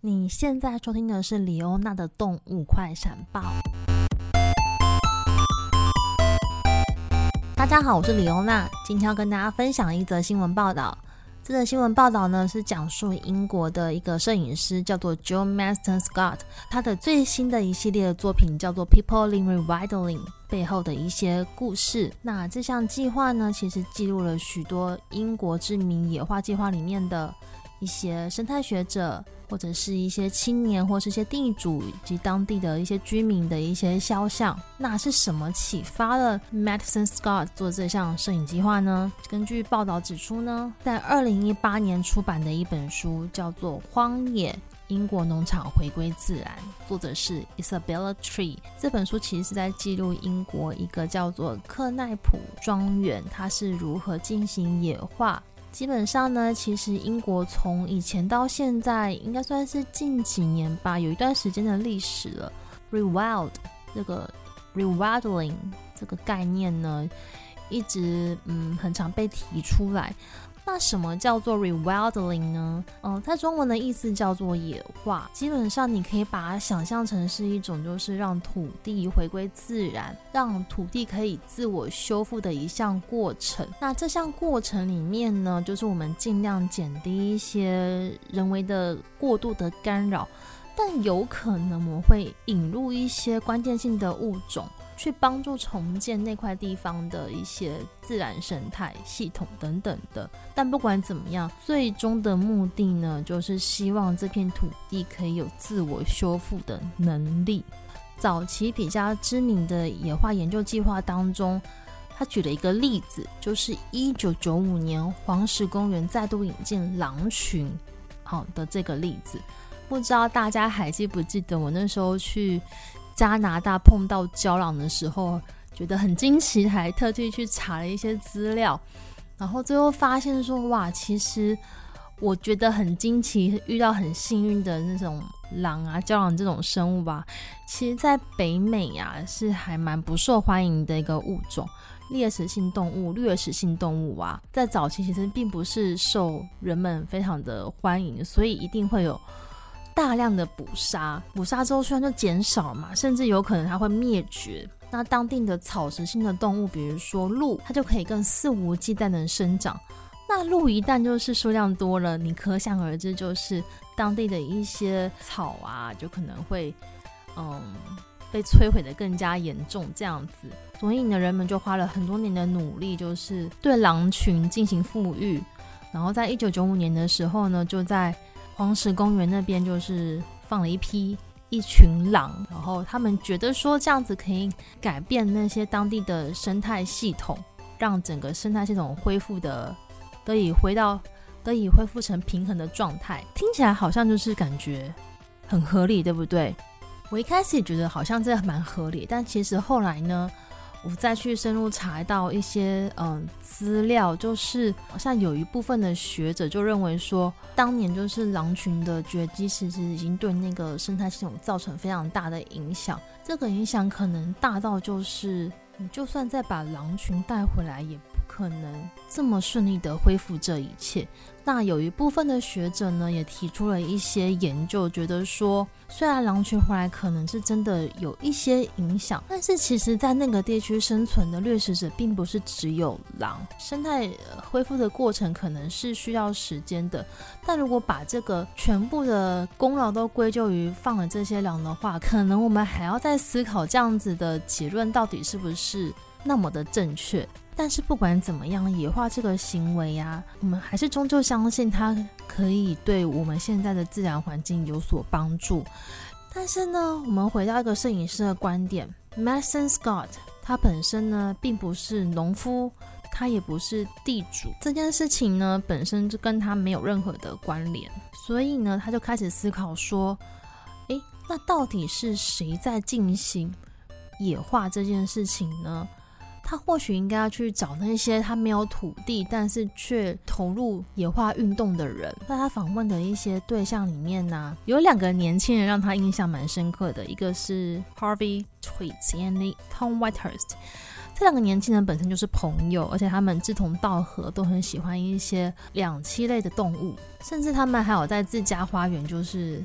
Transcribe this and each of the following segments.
你现在收听的是李欧娜的动物快闪报。大家好，我是李欧娜，今天要跟大家分享一则新闻报道。这则新闻报道呢，是讲述英国的一个摄影师叫做 Joe Maston Scott，他的最新的一系列的作品叫做 People in Revitaling 背后的一些故事。那这项计划呢，其实记录了许多英国知名野化计划里面的一些生态学者。或者是一些青年，或是一些地主以及当地的一些居民的一些肖像。那是什么启发了 Madison Scott 做这项摄影计划呢？根据报道指出呢，在二零一八年出版的一本书叫做《荒野：英国农场回归自然》，作者是 Isabella Tree。这本书其实是在记录英国一个叫做克奈普庄园，它是如何进行野化。基本上呢，其实英国从以前到现在，应该算是近几年吧，有一段时间的历史了。Rewild 这个 rewilding 这个概念呢，一直嗯很常被提出来。那什么叫做 rewilding 呢？嗯，它中文的意思叫做野化。基本上你可以把它想象成是一种，就是让土地回归自然，让土地可以自我修复的一项过程。那这项过程里面呢，就是我们尽量减低一些人为的过度的干扰，但有可能我们会引入一些关键性的物种。去帮助重建那块地方的一些自然生态系统等等的，但不管怎么样，最终的目的呢，就是希望这片土地可以有自我修复的能力。早期比较知名的野化研究计划当中，他举了一个例子，就是一九九五年黄石公园再度引进狼群，好的这个例子，不知道大家还记不记得我那时候去。加拿大碰到郊狼的时候，觉得很惊奇，还特地去查了一些资料，然后最后发现说，哇，其实我觉得很惊奇，遇到很幸运的那种狼啊、郊狼这种生物吧，其实在北美啊是还蛮不受欢迎的一个物种，猎食性动物、掠食性动物啊，在早期其实并不是受人们非常的欢迎，所以一定会有。大量的捕杀，捕杀之后虽然就减少嘛，甚至有可能它会灭绝。那当地的草食性的动物，比如说鹿，它就可以更肆无忌惮的生长。那鹿一旦就是数量多了，你可想而知，就是当地的一些草啊，就可能会嗯被摧毁的更加严重这样子。所以呢，人们就花了很多年的努力，就是对狼群进行复育。然后在一九九五年的时候呢，就在黄石公园那边就是放了一批一群狼，然后他们觉得说这样子可以改变那些当地的生态系统，让整个生态系统恢复的得以回到得以恢复成平衡的状态。听起来好像就是感觉很合理，对不对？我一开始也觉得好像这蛮合理，但其实后来呢，我再去深入查到一些嗯资料，就是好像有一部分的学者就认为说，当年就是狼群的绝迹，其实已经对那个生态系统造成非常大的影响。这个影响可能大到就是，你就算再把狼群带回来，也可能这么顺利的恢复这一切。那有一部分的学者呢，也提出了一些研究，觉得说，虽然狼群回来可能是真的有一些影响，但是其实在那个地区生存的掠食者并不是只有狼，生态恢复的过程可能是需要时间的。但如果把这个全部的功劳都归咎于放了这些狼的话，可能我们还要再思考这样子的结论到底是不是那么的正确。但是不管怎么样，野化这个行为呀、啊，我们还是终究相信它可以对我们现在的自然环境有所帮助。但是呢，我们回到一个摄影师的观点，Mason Scott 他本身呢并不是农夫，他也不是地主，这件事情呢本身就跟他没有任何的关联。所以呢，他就开始思考说，诶，那到底是谁在进行野化这件事情呢？他或许应该要去找那些他没有土地，但是却投入野化运动的人。在他访问的一些对象里面呢、有两个年轻人让他印象蛮深刻的，一个是 Harvey Tweets and Tom Whitehurst。这两个年轻人本身就是朋友，而且他们志同道合，都很喜欢一些两栖类的动物，甚至他们还有在自家花园就是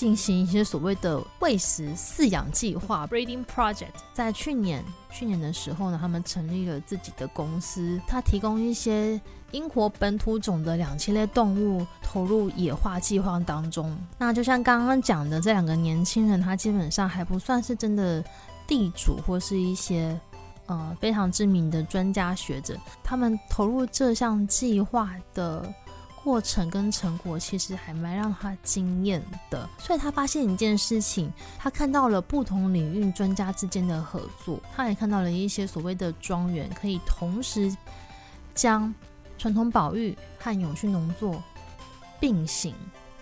进行一些所谓的喂食饲养计划 （breeding project）。在去年去年的时候呢，他们成立了自己的公司，他提供一些英国本土种的两栖类动物投入野化计划当中。那就像刚刚讲的，这两个年轻人，他基本上还不算是真的地主，或是一些呃非常知名的专家学者。他们投入这项计划的。过程跟成果其实还蛮让他惊艳的，所以他发现一件事情，他看到了不同领域专家之间的合作，他也看到了一些所谓的庄园可以同时将传统保育和永续农作并行。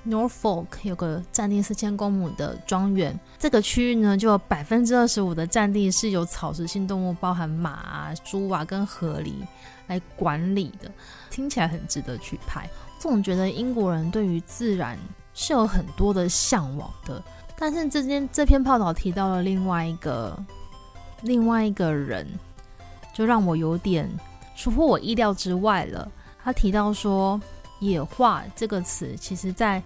Norfolk 有个占地四千公亩的庄园，这个区域呢，就百分之二十五的占地是由草食性动物，包含马啊、猪啊跟河狸来管理的，听起来很值得去拍。总觉得英国人对于自然是有很多的向往的，但是这篇这篇报道提到了另外一个另外一个人，就让我有点出乎我意料之外了。他提到说，野化这个词，其实在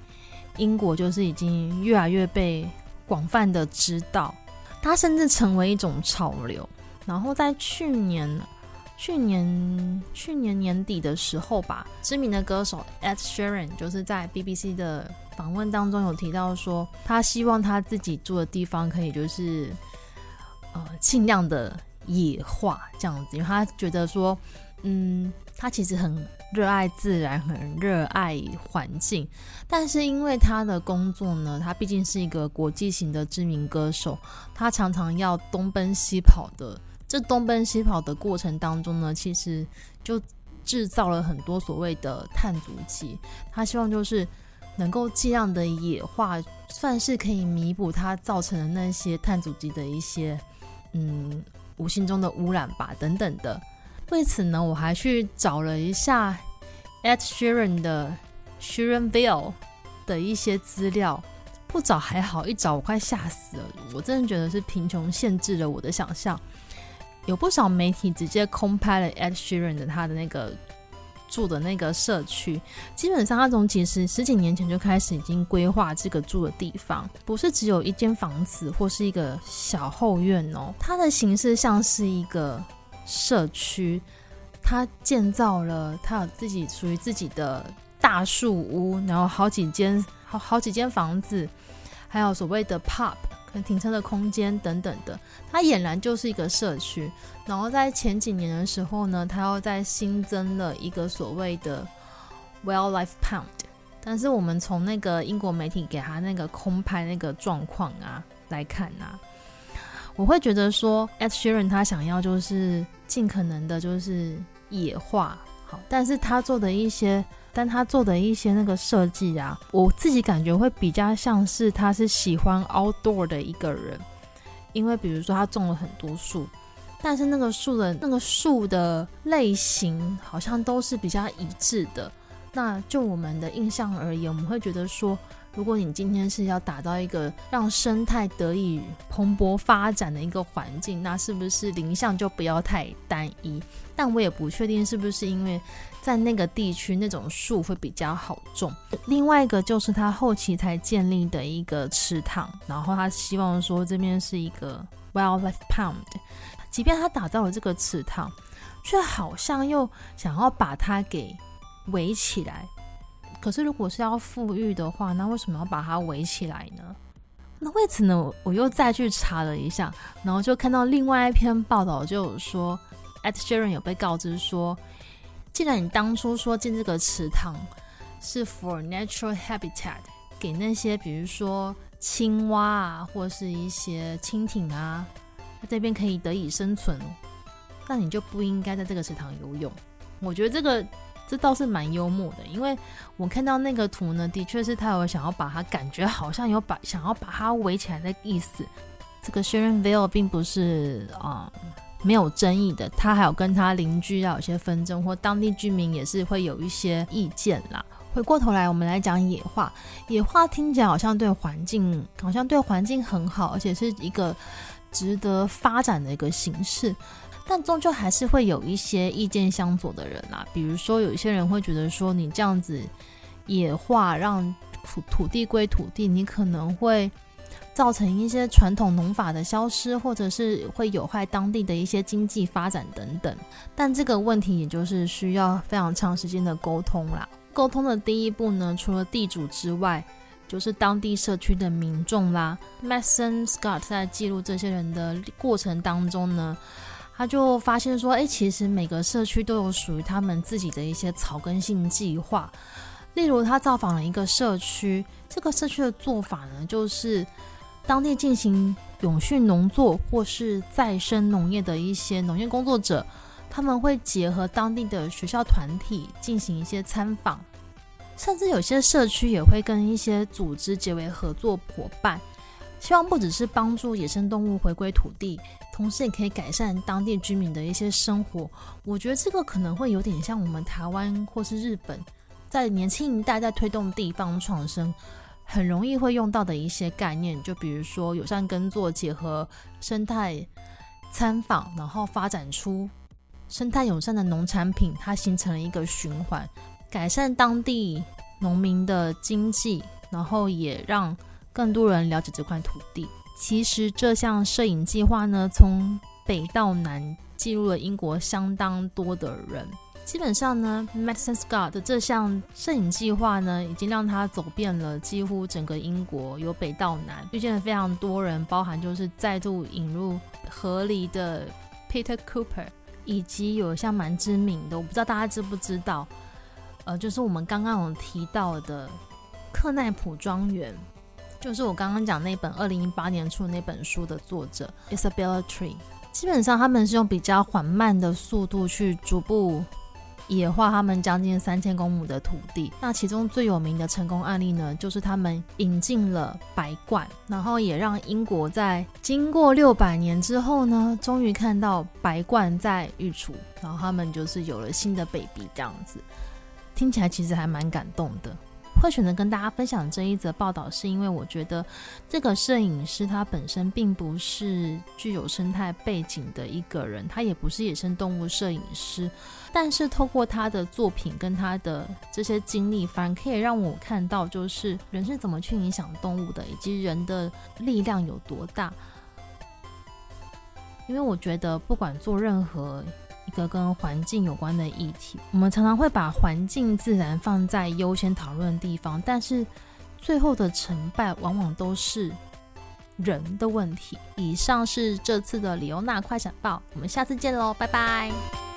英国就是已经越来越被广泛的知道，它甚至成为一种潮流。然后在去年。去年去年年底的时候吧，知名的歌手 Ed Sheeran 就是在 BBC 的访问当中有提到说，他希望他自己住的地方可以就是呃尽量的野化这样子，因为他觉得说，嗯，他其实很热爱自然，很热爱环境，但是因为他的工作呢，他毕竟是一个国际型的知名歌手，他常常要东奔西跑的。这东奔西跑的过程当中呢，其实就制造了很多所谓的碳足迹。他希望就是能够尽量的野化，算是可以弥补它造成的那些碳足迹的一些嗯无形中的污染吧，等等的。为此呢，我还去找了一下 At Sharon 的 Sharonville 的一些资料，不找还好，一找我快吓死了。我真的觉得是贫穷限制了我的想象。有不少媒体直接空拍了 Ed Sheeran 的他的那个住的那个社区，基本上他从几十十几年前就开始已经规划这个住的地方，不是只有一间房子或是一个小后院哦，它的形式像是一个社区，他建造了他有自己属于自己的大树屋，然后好几间好好几间房子，还有所谓的 pub。停车的空间等等的，它俨然就是一个社区。然后在前几年的时候呢，它又在新增了一个所谓的 Wildlife Pound。但是我们从那个英国媒体给他那个空拍那个状况啊来看啊，我会觉得说 Ed Sheeran 他想要就是尽可能的就是野化，但是他做的一些。但他做的一些那个设计啊，我自己感觉会比较像是他是喜欢 outdoor 的一个人，因为比如说他种了很多树，但是那个树的那个树的类型好像都是比较一致的。那就我们的印象而言，我们会觉得说，如果你今天是要打造一个让生态得以蓬勃发展的一个环境，那是不是林相就不要太单一？但我也不确定是不是因为。在那个地区，那种树会比较好种。另外一个就是他后期才建立的一个池塘，然后他希望说这边是一个 wildlife pound。即便他打造了这个池塘，却好像又想要把它给围起来。可是如果是要富裕的话，那为什么要把它围起来呢？那为此呢，我又再去查了一下，然后就看到另外一篇报道，就有说 Ed Sheeran 有被告知说。既然你当初说建这个池塘是 for natural habitat，给那些比如说青蛙啊，或是一些蜻蜓啊，这边可以得以生存，那你就不应该在这个池塘游泳。我觉得这个这倒是蛮幽默的，因为我看到那个图呢，的确是他有想要把它感觉好像有把想要把它围起来的意思。这个 Sharonville 并不是啊。嗯没有争议的，他还有跟他邻居要有些纷争，或当地居民也是会有一些意见啦。回过头来，我们来讲野化。野化听起来好像对环境，好像对环境很好，而且是一个值得发展的一个形式。但终究还是会有一些意见相左的人啦。比如说，有一些人会觉得说，你这样子野化让土土地归土地，你可能会造成一些传统农法的消失，或者是会有害当地的一些经济发展等等。但这个问题也就是需要非常长时间的沟通啦。沟通的第一步呢，除了地主之外，就是当地社区的民众啦。Mason Scott 在记录这些人的过程当中呢，他就发现说，哎，其实每个社区都有属于他们自己的一些草根性计划。例如，他造访了一个社区，这个社区的做法呢，就是当地进行永续农作或是再生农业的一些农业工作者。他们会结合当地的学校团体进行一些参访，甚至有些社区也会跟一些组织结为合作伙伴，希望不只是帮助野生动物回归土地，同时也可以改善当地居民的一些生活。我觉得这个可能会有点像我们台湾或是日本，在年轻一代在推动地方创生，很容易会用到的一些概念，就比如说友善耕作结合生态参访，然后发展出。生态友善的农产品，它形成了一个循环，改善当地农民的经济，然后也让更多人了解这块土地。其实这项摄影计划呢，从北到南记录了英国相当多的人。基本上呢，Madison Scott 的这项摄影计划呢，已经让他走遍了几乎整个英国，由北到南，遇见了非常多人，包含就是再度引入河狸的 Peter Cooper。以及有像蛮知名的，我不知道大家知不知道，呃，就是我们刚刚有提到的克奈普庄园，就是我刚刚讲那本二零一八年出的那本书的作者 Isabella Tree。基本上他们是用比较缓慢的速度去逐步。野化他们将近三千公亩的土地，那其中最有名的成功案例呢，就是他们引进了白鸛，然后也让英国在经过六百年之后呢，终于看到白鸛在育雏，然后他们就是有了新的 baby 这样子，听起来其实还蛮感动的。会选择跟大家分享这一则报道，是因为我觉得这个摄影师他本身并不是具有生态背景的一个人，他也不是野生动物摄影师，但是透过他的作品跟他的这些经历，反而可以让我看到，就是人是怎么去影响动物的，以及人的力量有多大。因为我觉得，不管做任何。一个跟环境有关的议题，我们常常会把环境自然放在优先讨论的地方，但是最后的成败往往都是人的问题。以上是这次的李欧娜快闪报，我们下次见喽，拜拜。